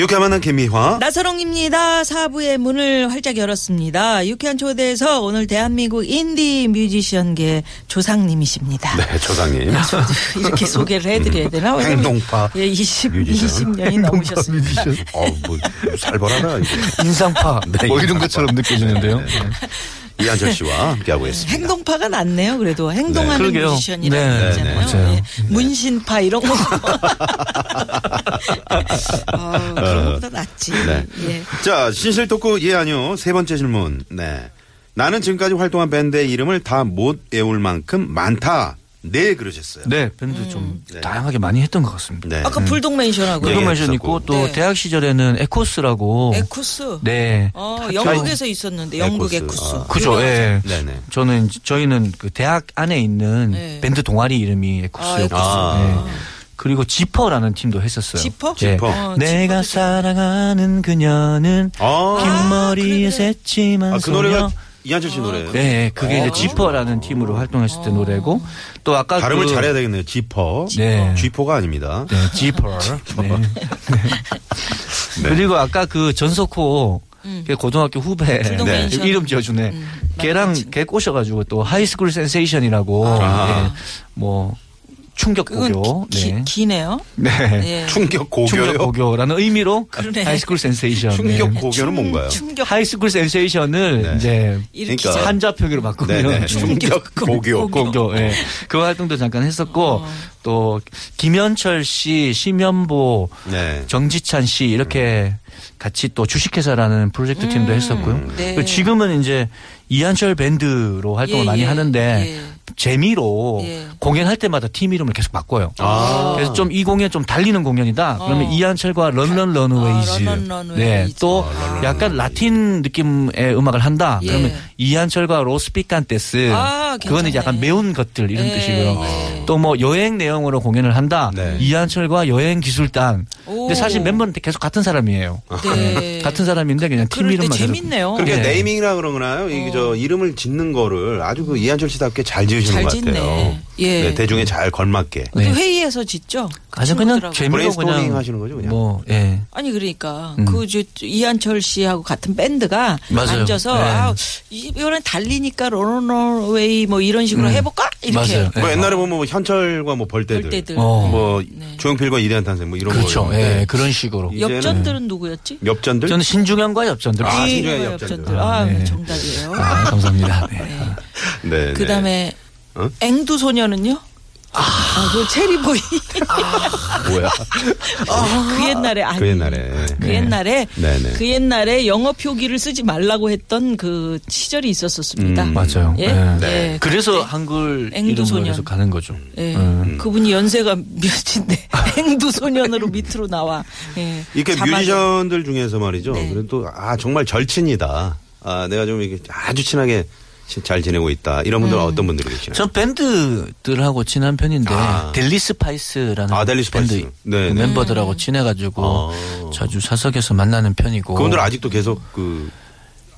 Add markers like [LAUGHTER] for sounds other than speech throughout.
유쾌한 만남 김미화. 나선홍입니다. 사부의 문을 활짝 열었습니다. 유쾌한 초대에서 오늘 대한민국 인디 뮤지션계 조상님이십니다. 네, 조상님. 이렇게 소개를 해드려야 되나? 왜냐면 행동파 예, 20, 뮤지션. 20년이 넘으셨습니다. 어, 뭐, 살벌하다, 이거. 인상파 네, 뭐 이런. 것처럼 느껴지는데요. 이한철 씨와 [LAUGHS] 함께하고 있습니다. 행동파가 낫네요. 그래도 행동하는 네. 그러게요. 뮤지션이라는 네, 거 네, 있잖아요. 맞아요. 예, 문신파 이런 거. [LAUGHS] 어, 그런 것보다 낫지. 네. 예. 자, 신실 토크 예, 아니요. 세 번째 질문. 네. 나는 지금까지 활동한 밴드의 이름을 다 못 외울 만큼 많다. 네, 그러셨어요. 네, 밴드 좀 네. 다양하게 많이 했던 것 같습니다. 네. 아까 불독 멘션하고 예, 불금맨션 있고. 또 네. 대학 시절에는 에코스라고 에쿠스. 네. 어, 영국에서 있었는데 영국 에쿠스. 에쿠스. 아. 그죠. 예. 네 네. 저는 이제 저희는 그 대학 안에 있는 네. 밴드 동아리 이름이 에코스였고 아, 네. 그리고 지퍼라는 팀도 했었어요. 지퍼? 예. 지퍼. 어, 내가 지퍼도 사랑하는 그녀는 아, 긴 머리에 그래, 그래. 새침한 아, 그 노래가 소녀. 이한철 씨 노래예요. 네, 그게 아, 이제 지퍼라는 팀으로 활동했을 때 노래고 또 아까 발음을 그 잘해야 되겠네요. 지퍼. 네. 쥐포가 아닙니다. 네, 지퍼. [LAUGHS] 네. 네. 그리고 아까 그 전석호 걔 고등학교 후배 네. 이름 지어주네. 걔랑 걔 꼬셔가지고 또 High School Sensation이라고 아. 예, 뭐 충격 고교. 기, 네. 기네요. 네. 예. 충격 고교요? 충격 고교라는 의미로 그러네. High School Sensation. 충격 네. 고교는 뭔가요? 충격 High School Sensation을 네. 이제. 그러니까. 한자 표기로 바꾸면 네네. 충격 [LAUGHS] 고교. 고교. 예. 그 활동도 잠깐 했었고 또 김현철 씨, 심현보, 네. 정지찬 씨 이렇게 같이 또 주식회사라는 프로젝트 팀도 했었고요. 네. 그리고 지금은 이제 이한철 밴드로 활동을 예, 많이 예, 하는데 예. 재미로 예. 공연할 때마다 팀 이름을 계속 바꿔요. 아. 그래서 좀 이 공연 좀 달리는 공연이다. 그러면 어. 이한철과 Run Run Runaways. 아, Run Run. 네. 또 아, 약간 라틴 느낌의 음악을 한다. 예. 그러면 이한철과 Los Picantes. 아, 그거는 약간. 매운 것들 이런 예, 뜻이고요. 예. 또뭐 여행 내용으로 공연을 한다. 네. 이한철과 여행 기술단. 오. 근데 사실 멤버는 계속 같은 사람이에요. 네. [LAUGHS] 같은 사람인데 그냥 팀 이름만 재밌네요. 그렇게 네. 네이밍이라 그러나요? 이게 저 이름을 짓는 거를 아주 그 이한철 씨답게 잘 지으시는 잘것 짓네. 같아요. 예. 네, 대중에 잘 걸맞게. 근데 네. 회의에서 짓죠. 그 아주 그냥. 재미로 그냥 하시는 거죠, 그냥? 뭐 예. 아니 그러니까 음. 그저 이한철 씨하고 같은 밴드가 맞아요. 앉아서 네. 아 이번엔 달리니까 런런웨이 뭐 이런 식으로 음. 해볼까 이렇게 맞아요. 뭐 네. 옛날에 보면 뭐 현철과 뭐 벌떼들, 벌떼들. 어. 뭐 네. 조용필과 이대한 탄생 뭐 이런 그렇죠. 거. 예. 그런 식으로. 엽전들은 누구였지? 엽전들. 저는 신중현과 엽전들. 아, 이 신중현 엽전들. 엽전들. 아, 네. 정답이에요. 아, 감사합니다. [LAUGHS] 네. 네. 네. 그다음에 어? 앵두 소녀는요? 아, 그 체리보이. 뭐야? 그 옛날에 아니. 그 옛날에. 그 네. 옛날에 네네. 그 옛날에 영어 표기를 쓰지 말라고 했던 그 시절이 있었었습니다. 음, 맞아요. 예? 네. 예. 그래서 한글 앵두 이름으로 소년. 계속 가는 거죠. 예. 음. 그분이 연세가 몇인데 [LAUGHS] 행두 소년으로 밑으로 나와. 예. 이렇게 자막에. 뮤지션들 중에서 말이죠. 네. 그래도 아 정말 절친이다. 아 내가 좀 이렇게 아주 친하게 지- 잘 지내고 있다. 이런 분들은 어떤 분들이 계시나요? 전 밴드들하고 친한 편인데 아. 델리 스파이스라는 아, 델리 스파이스. 밴드 네, 그 네. 멤버들하고 친해가지고 어. 자주 사석에서 만나는 편이고 그분들 아직도 계속 그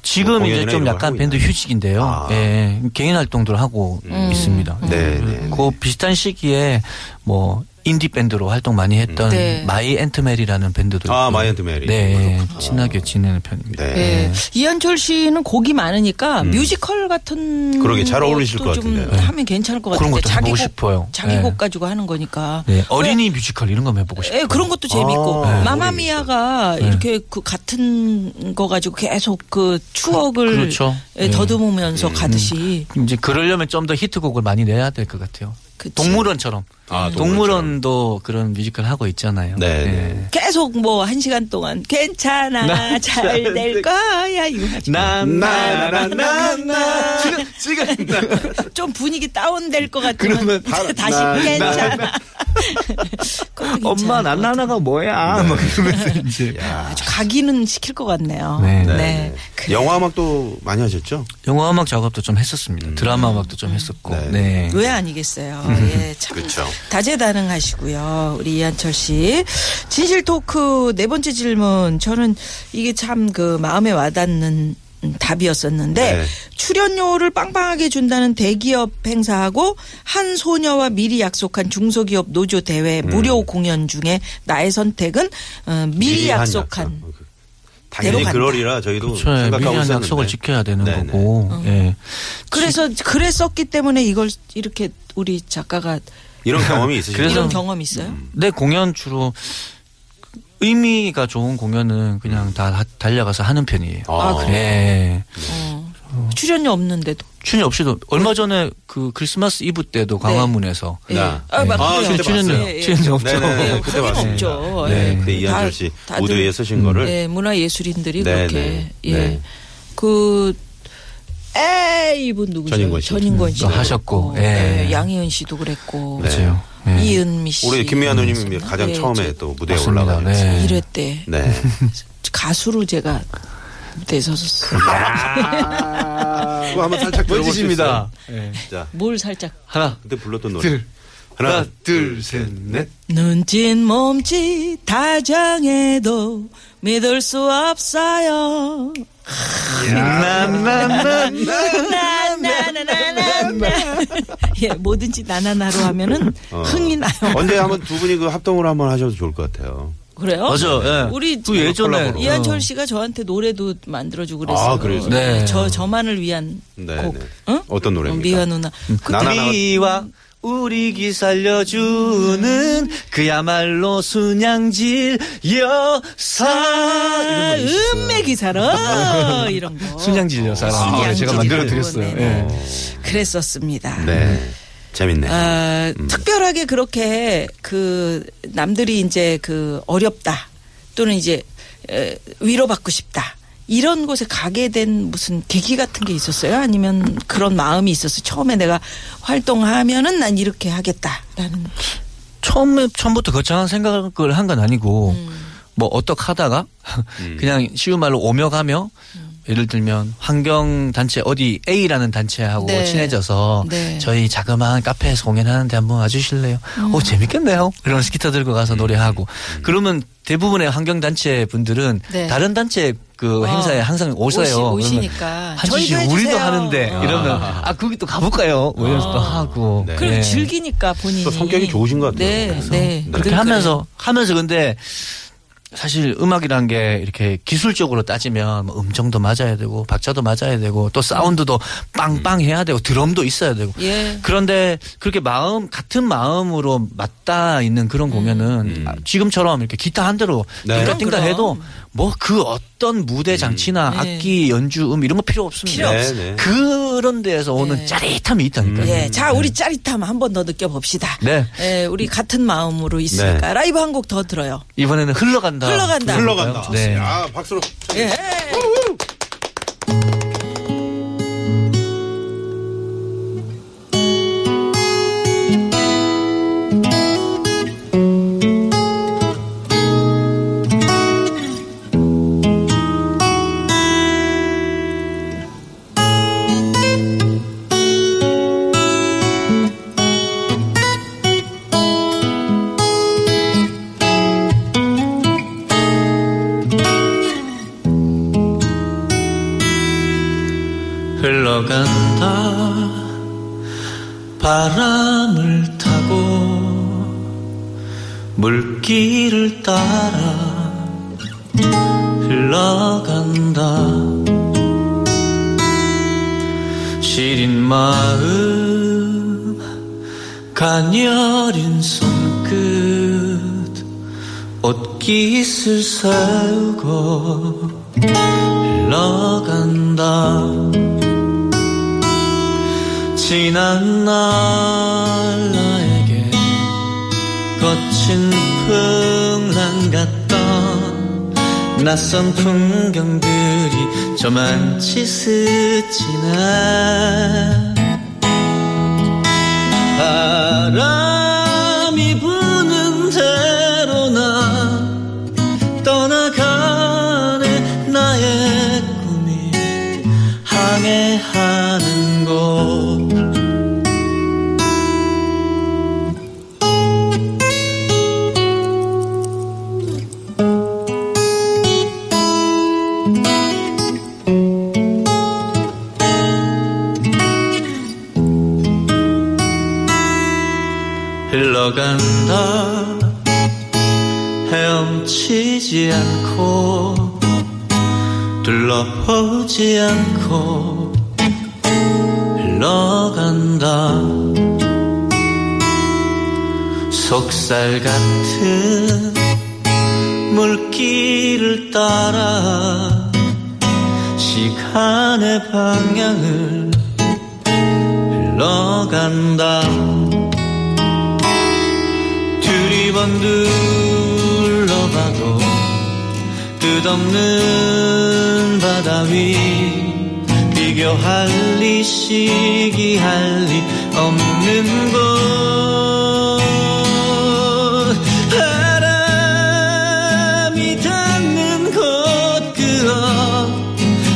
지금 뭐 이제 좀 약간 밴드 있나요? 휴직인데요. 아. 예, 개인 활동들 하고 있습니다. 네, 네, 그 비슷한 시기에 뭐 인디 밴드로 활동 많이 했던 네. 마이 앤트 메리라는 밴드도 아, 있고. 마이 앤트 메리. 네, 친하게 지내는 편입니다. 네. 예. 이한철 씨는 곡이 많으니까 뮤지컬 같은 음. 그러게, 잘 어울리실 것좀 같은데. 하면 괜찮을 것 그런 같은데 것도 자기 해보고 곡 싶어요. 자기 네. 곡 가지고 하는 거니까. 네, 어린이 뮤지컬 이런 거 한번 해보고 싶어요. 예, 그런 것도 재밌고 아, 네. 마마미아가 네. 이렇게 그 같은 거 가지고 계속 그 추억을 그렇죠. 예, 네. 더듬으면서 가듯이 이제 그러려면 좀 더 히트곡을 많이 내야 될 것 같아요. 그치. 동물원처럼. 아, 동물원도 그런 뮤지컬 하고 있잖아요. 네, 네. 계속 뭐 한 시간 동안 괜찮아 나잘될 거야 이거 나나나나나 지금 지금 좀 분위기 다운될 것 같으면 그러면 [LAUGHS] 다시 괜찮아 그것도 [LAUGHS] 엄마 괜찮을 것 난나나가 뭐야? 막 이러면서 이제 아주 각인은 시킬 것 같네요. 네. 네. 네. 그래. 영화 음악도 많이 하셨죠? 영화 음악 작업도 좀 했었습니다. 드라마 음악도 좀 했었고. 네. 네. 왜 아니겠어요. 예, 참 그쵸. 다재다능하시고요. 우리 이한철 씨. 진실 토크 네 번째 질문. 저는 이게 참 그 마음에 와닿는 음, 답이었었는데 네. 출연료를 빵빵하게 준다는 대기업 행사하고 한 소녀와 미리 약속한 중소기업 노조 대회 음. 무료 공연 중에 나의 선택은 어, 미리, 한 약속한 약속. 당연히 대로 간다. 그러리라 저희도 그렇죠. 미리 생각하고 한 있었는데. 약속을 지켜야 되는 네네. 거고. 예. 그래서 그랬었기 때문에 이걸 이렇게 우리 작가가 이런 경험이 있으시죠? 그래서- 이런 경험 있어요? 내 공연 주로 의미가 좋은 공연은 그냥 다 하- 달려가서 하는 편이에요. 아, 그래요? 네. 어. 출연료 없는데도. 출연 없이도 얼마 전에 그 크리스마스 이브 때도 광화문에서 예. 네. 아, 맞- 아. 그때 출연료. 예, 예. 출연료 없죠. 네네네. 예, 그때 봤습니다. 없죠. 네. 예. 그때 이한철 다- 씨 다들- 무대 위에 쓰신 거를 예, 문화예술인들이 네, 그렇게 네. 예. 네. 그 에이 이분 누구죠? 전인권 씨. 전인권 씨도 또 하셨고, 예. 예, 양희은 씨도 그랬고 네. 맞아요. 예. 이은미 씨 우리 김미아 누님이 있었나? 가장 예, 처음에 저또 무대에. 올라가셨어요. 네. 1회 때 네. [LAUGHS] 가수로 제가 무대에 섰었어요. 그거 한번 살짝 수 있어요? 예. 자, 뭘 살짝 하나, 그때 불렀던 노래. 둘, 하나, 둘, 셋, 넷. 눈짓 몸짓 다정해도 믿을 수 없어요. 나나나나나. 예, 뭐든지 나나나로 하면은 어. 흥이 나요. 언제 한번 두 분이 그 합동으로 한번 하셔도 좋을 것 같아요. 그래요? 맞아. 예. 우리 그 예전에. 이한철 어. 씨가 저한테 노래도 만들어주고 그랬어요. 아, 그래요? 네. 저 저만을 위한 네, 곡. 네. 응? 어떤 노래입니까? 미화 누나. 그때 나나나- 우리 기 살려주는 그야말로 순양질 여사 아. 음매 기사로 이런 거. 순양질 여사 순양질 제가 만들어 드렸어요. 네, 예. 네. 그랬었습니다. 네. 재밌네. 아, 특별하게 그렇게 그 남들이 이제 그 어렵다 또는 이제 에, 위로받고 싶다 이런 곳에 가게 된 무슨 계기 같은 게 있었어요? 아니면 그런 마음이 있었어요? 처음에 내가 활동하면은 난 이렇게 하겠다라는. 처음에 처음부터 거창한 생각을 한 건 아니고 뭐 어떻게 하다가 [LAUGHS] 그냥 쉬운 말로 오며 가며 예를 들면 환경 단체 어디 A라는 단체하고 네. 친해져서 네. 저희 자그마한 카페에서 공연하는데 한번 와주실래요? 오 재밌겠네요. 이러면서 기타 들고 가서 노래하고 그러면 대부분의 환경 단체 분들은 네. 다른 단체 그 어. 행사에 항상 오세요. 오시- 씨 저희도 우리도 해주세요. 하는데 어. 이러면 아 거기 또 가볼까요? 뭐 이러면서 또 하고 네. 그리고 네. 즐기니까 본인이. 또 성격이 좋으신 것 같아요. 네, 그래서. 네. 그렇게. 하면서 하면서 근데 사실 음악이란 게 이렇게 기술적으로 따지면 뭐 음정도 맞아야 되고 박자도 맞아야 되고 또 사운드도 빵빵 해야 되고 드럼도 있어야 되고 예. 그런데 그렇게 마음 같은 마음으로 맞닿아 있는 그런 공연은 아, 지금처럼 이렇게 기타 한 대로 네. 띵다 해도 뭐 그 어떤 무대 장치나 네. 악기 연주 음 이런 거 필요 없습니다. 필요 네, 없어. 네. 그런 데에서 오는 네. 짜릿함이 있다니까요. 예, 자 우리 짜릿함 한 번 더 느껴 봅시다. 네. 예, 우리 같은 마음으로 있으니까 네. 라이브 한 곡 더 들어요. 이번에는 흘러간다. 흘러간다. 흘러간다. 네. 아, 박수로. 예. 따라 흘러간다. 시린 마음 가녀린 손끝 옷깃을 세우고 흘러간다. 지난 날 나에게 거친 풍랑 같던 낯선 풍경들이 저만치 스치나 바람이 부는 대로 나 떠나가네 나의 꿈이 항해하는 곳. 않고 둘러보지 않고 흘러간다. 속살 같은 물길을 따라 시간의 방향을 흘러간다. 두리번 둘러봐도 끝없는 바다 위. 비교할 리 시기할 리 없는 곳. 바람이 닿는 곳그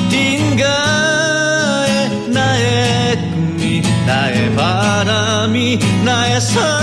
어딘가에 나의 꿈이 나의 바람이 나의 사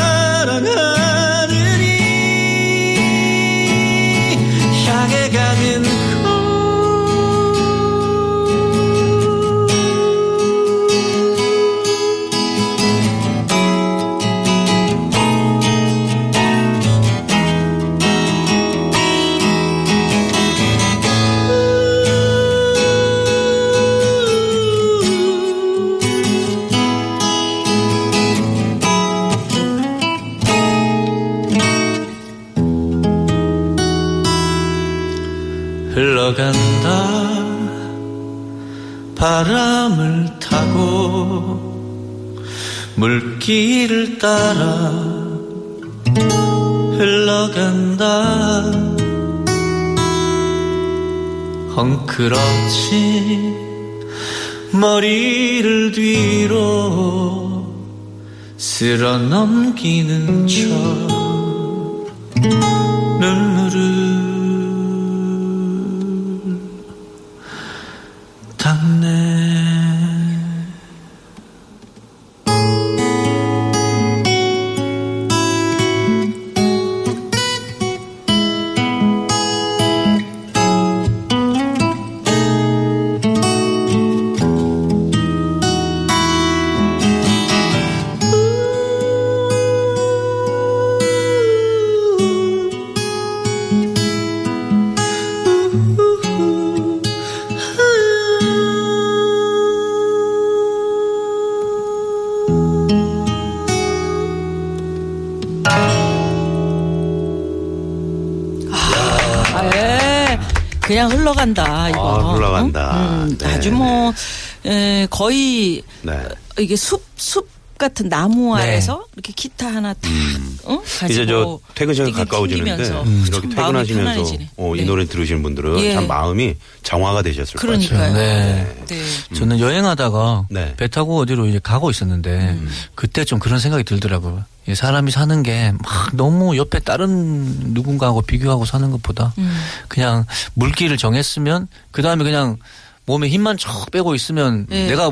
흘러간다. 바람을 타고 물길을 따라 흘러간다. 헝클어진 머리를 뒤로 쓸어 넘기는 척눈 그냥 흘러간다 이거. 아, 흘러간다. 어? 음, 네, 아주 뭐 에, 거의 네. 이게 숲 숲 같은 나무 네. 아래서 이렇게 기타 하나 탁 어? 가지고 음. 이제 저 퇴근 시간 띵 가까워지는데 튕기면서 이렇게 퇴근하시면서. 어, 이 네. 노래 들으시는 분들은 예. 참 마음이 정화가 되셨을 것 그러니까요. 같아요. 네. 네. 저는 여행하다가 네. 음. 배 타고 어디로 이제 가고 있었는데 그때 좀 그런 생각이 들더라고요. 이 사람이 사는 게 막 너무 옆에 다른 누군가하고 비교하고 사는 것보다 음. 그냥 물길을 정했으면 그 다음에 그냥 몸에 힘만 척 빼고 있으면 네. 내가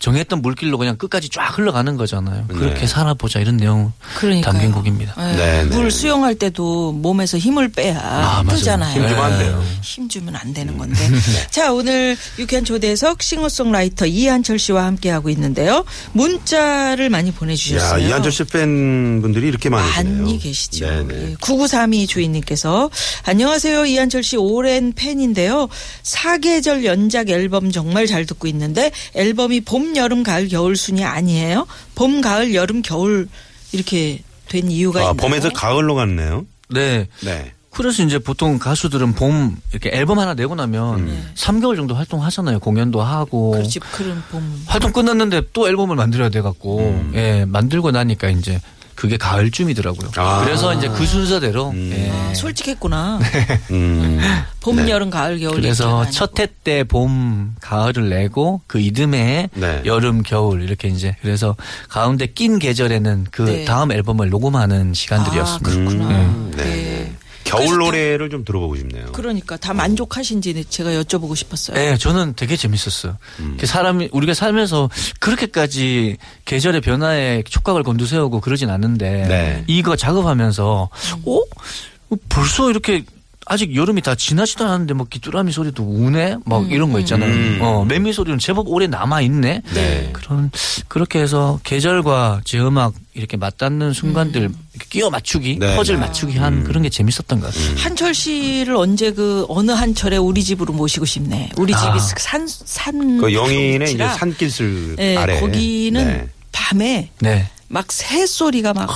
정했던 물길로 그냥 끝까지 쫙 흘러가는 거잖아요. 그렇게 네. 살아보자 이런 내용 그러니까요. 담긴 곡입니다. 예. 네, 네. 물 수영할 때도 몸에서 힘을 빼야 아, 맞아요. 뜨잖아요. 힘 주면 안 돼요. 힘 주면 안 되는 건데. [LAUGHS] 자, 오늘 유쾌한 조대석 싱어송라이터 이한철 씨와 함께하고 있는데요. 문자를 많이 야, 보내주셨어요. 이한철 씨 팬분들이 이렇게 많으시네요. 많이 계시죠. 네네. 예, 9932 주인님께서 안녕하세요. 이한철 씨 오랜 팬인데요. 사계절 연작 앨범 정말 잘 듣고 있는데 앨범이 봄, 여름, 가을, 겨울 순이 아니에요. 봄, 가을, 여름, 겨울 이렇게 된 이유가 아, 있나요? 봄에서 가을로 갔네요. 네. 네. 그래서 이제 보통 가수들은 봄 이렇게 앨범 하나 내고 나면 음. 3개월 정도 활동하잖아요. 공연도 하고. 그렇지. 그런 봄. 활동 끝났는데 또 앨범을 만들어야 돼 갖고 음. 예 만들고 나니까 이제 그게 가을쯤이더라고요. 아. 그래서 이제 그 순서대로 음. 예. 아, 솔직했구나. 음. 봄, 네. 여름, 가을, 겨울. 그래서. 첫 해 때 봄, 가을을 내고 그 이듬해 네. 여름, 겨울 이렇게 이제 그래서 가운데 낀 계절에는 그 네. 다음 앨범을 녹음하는 시간들이었습니다. 아, 그렇구나. 음. 네. 네. 겨울 노래를 좀 들어보고 싶네요. 그러니까 다 만족하신지 제가 여쭤보고 싶었어요. 네, 저는 되게 재밌었어요. 음. 그 사람이 우리가 살면서 그렇게까지 계절의 변화에 촉각을 곤두세우고 그러진 않는데 네. 이거 작업하면서 음. 어 벌써 이렇게 아직 여름이 다 지나지도 않았는데 뭐 귀뚜라미 소리도 우네 막 이런 거 있잖아요. 음. 어 매미 소리는 제법 오래 남아 있네. 네. 그런 그렇게 해서 계절과 제 음악 이렇게 맞닿는 순간들 음. 끼워 맞추기, 네. 퍼즐 맞추기 한 그런 게 재밌었던 것 같아요. 한철 씨를 언제 그 어느 한철에 우리 집으로 모시고 싶네. 우리 집이 아. 산 산 그 영인의 이제 산길슬 네, 아래. 거기는 네. 밤에 네. 막 새소리가 막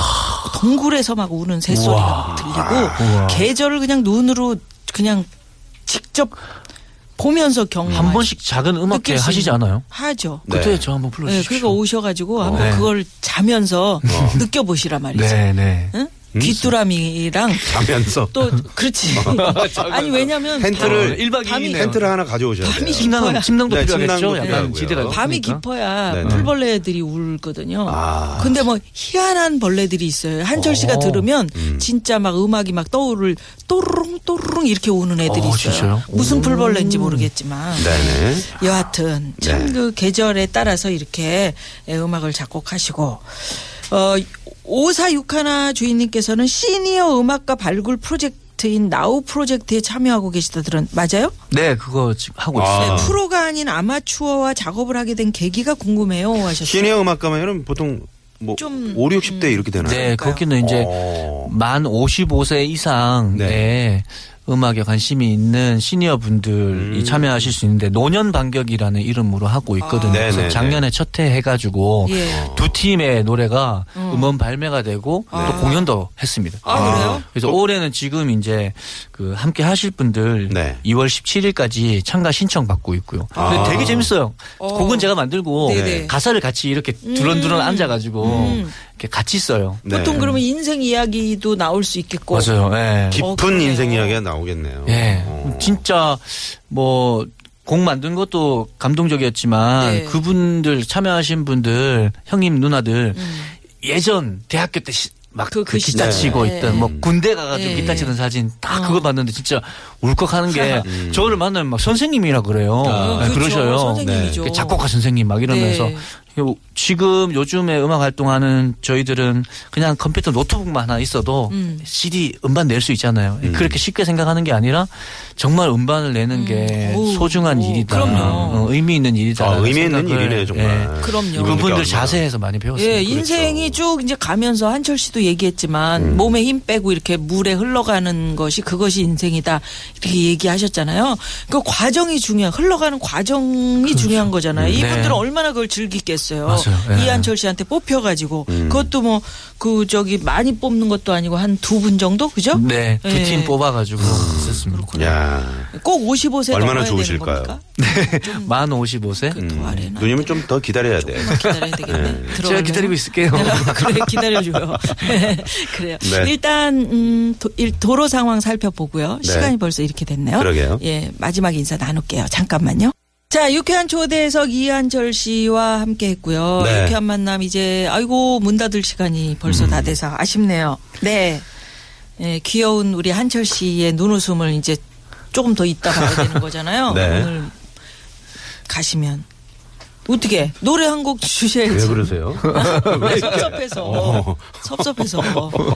동굴에서 막 우는 새소리가 막 들리고 우와. 계절을 그냥 눈으로 그냥 직접 보면서 경험 한 번씩 작은 음악회 하시지 않아요? 하죠. 네. 그때 저 한번 네, 불러주십시오. 그러니까 오셔가지고 한번 네. 그걸 자면서 느껴보시라 말이죠. 네, 네. 응? 귀뚜라미랑 자면서 또 그렇지. [LAUGHS] 아니 왜냐면 텐트를 어, 1박 밤이 2일이네요. 텐트를 하나 가져오셔야 돼요. 밤이 침낭, 침낭도 네, 필요하겠죠? 약간. 지대가 밤이. 깊어야 네네. 풀벌레들이 울거든요. 아. 근데 뭐 희한한 벌레들이 있어요. 한철 씨가 어. 들으면 음. 진짜 막 음악이 막 떠오를 또르릉 또르릉 이렇게 우는 애들이 어, 있어요. 진짜요? 무슨 풀벌레인지 모르겠지만 네네. 여하튼 참 네. 그 계절에 따라서 이렇게 음악을 작곡하시고 어 오사육하나 주인님께서는 시니어 음악가 발굴 프로젝트인 나우 프로젝트에 참여하고 계시다 들은 맞아요? 네, 그거 지금 하고 아. 있어요. 네, 프로가 아닌 아마추어와 작업을 하게 된 계기가 궁금해요 하셨어요. 시니어 음악가면은 보통 뭐 좀, 5, 60대 이렇게 되나요? 네, 거기는 이제 어. 만 55세 이상의 네. 음악에 관심이 있는 시니어 분들이 음. 참여하실 수 있는데 노년반격이라는 이름으로 하고 있거든요. 아. 그래서 네네네. 작년에 첫 해 해가지고 예. 두 팀의 노래가 음원 발매가 되고 아. 또 공연도 했습니다. 아, 그래요? 그래서 올해는 지금 이제 그 함께 하실 분들 네. 2월 17일까지 참가 신청 받고 있고요. 근데 아. 되게 재밌어요. 어. 곡은 제가 만들고 네네. 가사를 같이 이렇게 두런두런 앉아가지고 음. 이렇게 같이 써요. 네. 보통 그러면 인생 이야기도 나올 수 있겠고. 맞아요. 예. 깊은 어. 인생 이야기가 나오겠네요. 예. 어. 진짜 뭐. 곡 만든 것도 감동적이었지만 네. 그분들 참여하신 분들 형님 누나들 예전 대학교 때막 그- 그, 그 기타. 치고 네. 있던 뭐 군대 가가지고 네. 기타 치는 사진 딱 어. 그거 봤는데 진짜 울컥하는 게 저를 만나면 막 선생님이라 그래요. 어, 네, 그렇죠. 그러셔요. 선생님이죠. 그 작곡가 선생님 막 이러면서 네. 요- 지금 요즘에 음악 활동하는 저희들은 그냥 컴퓨터 노트북만 하나 있어도 음. CD 음반 낼 수 있잖아요. 그렇게 쉽게 생각하는 게 아니라 정말 음반을 내는 게 오, 소중한 오, 일이다. 그럼요. 어, 의미 있는 일이다. 아, 의미 있는 일이네요, 정말. 예. 그럼요. 그분들 얼마나. 자세에서 많이 배웠어요. 예, 인생이 쭉 이제 가면서 한철 씨도 얘기했지만 음. 몸에 힘 빼고 이렇게 물에 흘러가는 것이 그것이 인생이다 이렇게 얘기하셨잖아요. 그 과정이 중요한 흘러가는 과정이 중요한 거잖아요. 네. 이분들은 얼마나 그걸 즐기겠어요. 맞아요. 예. 이한철 씨한테 뽑혀가지고 음. 그것도 뭐 그 저기 많이 뽑는 것도 아니고 한 두 분 정도 그죠? 네, 두 예. 팀 뽑아가지고 있었습니다. 야. 꼭 55세 얼마나 좋으실까요? 겁니까? [LAUGHS] 만 55세? 그더 아래나 누님은 좀 더 기다려야 돼. 조금만 기다려야 되겠네. 제가 들어가려면. 기다리고 있을게요. [LAUGHS] 그래 기다려줘요. [LAUGHS] 그래요. 네. 일단 음, 도, 일- 도로 상황 살펴보고요. 네. 시간이 벌써 이렇게 됐네요. 그러게요. 예, 마지막 인사 나눌게요. 잠깐만요. 자, 유쾌한 초대석 이한철 씨와 함께 했고요. 네. 유쾌한 만남 이제 아이고 문 닫을 시간이 벌써 음. 다 돼서 아쉽네요. 네. 예, 귀여운 우리 한철 씨의 눈웃음을 이제 조금 더 있다 봐야 되는 [LAUGHS] 거잖아요. 네. 오늘 가시면 어떻게 노래 한 곡 주셔야지. 왜 그러세요? [LAUGHS] 아, 섭섭해서 섭섭해서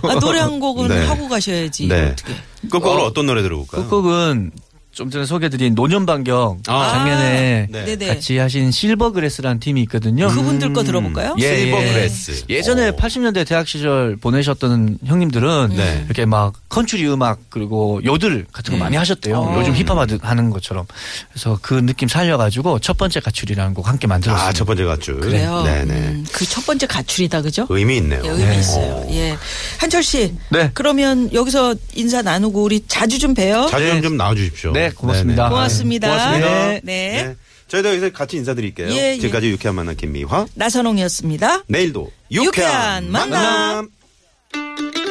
아, 노래 한 곡은 네. 하고 가셔야지 네. 어떻게 끝곡으로 어, 떤 노래 들어볼까요? 끝곡은 좀 전에 소개해드린 노년반격 아. 작년에 네. 같이 하신 실버그래스라는 팀이 있거든요. 그분들 거 들어볼까요? 예, 예. 실버그래스. 예 전에 오. 80년대 대학 시절 보내셨던 형님들은 네. 이렇게 막 컨트리 음악 그리고 요들 같은 거 많이 하셨대요. 어. 요즘 힙합 하는 것처럼. 그래서 그 느낌 살려가지고 첫 번째 가출이라는 곡 함께 만들었습니다. 아, 첫 번째 가출. 그래요. 네네. 음, 그 첫 번째 가출이다 그죠? 의미 있네요. 예, 의미 있어요. 예, 한철 씨. 네. 그러면 여기서 인사 나누고 우리 자주 좀 봬요. 자주 좀, 좀 나와주십시오. 네, 고맙습니다. 네네. 고맙습니다. 고맙습니다. 네. 네. 저희도 여기서 같이 인사드릴게요. 예, 예. 지금까지 유쾌한 만남 김미화. 나선홍이었습니다. 내일도 유쾌한 유쾌한 만남. 만남.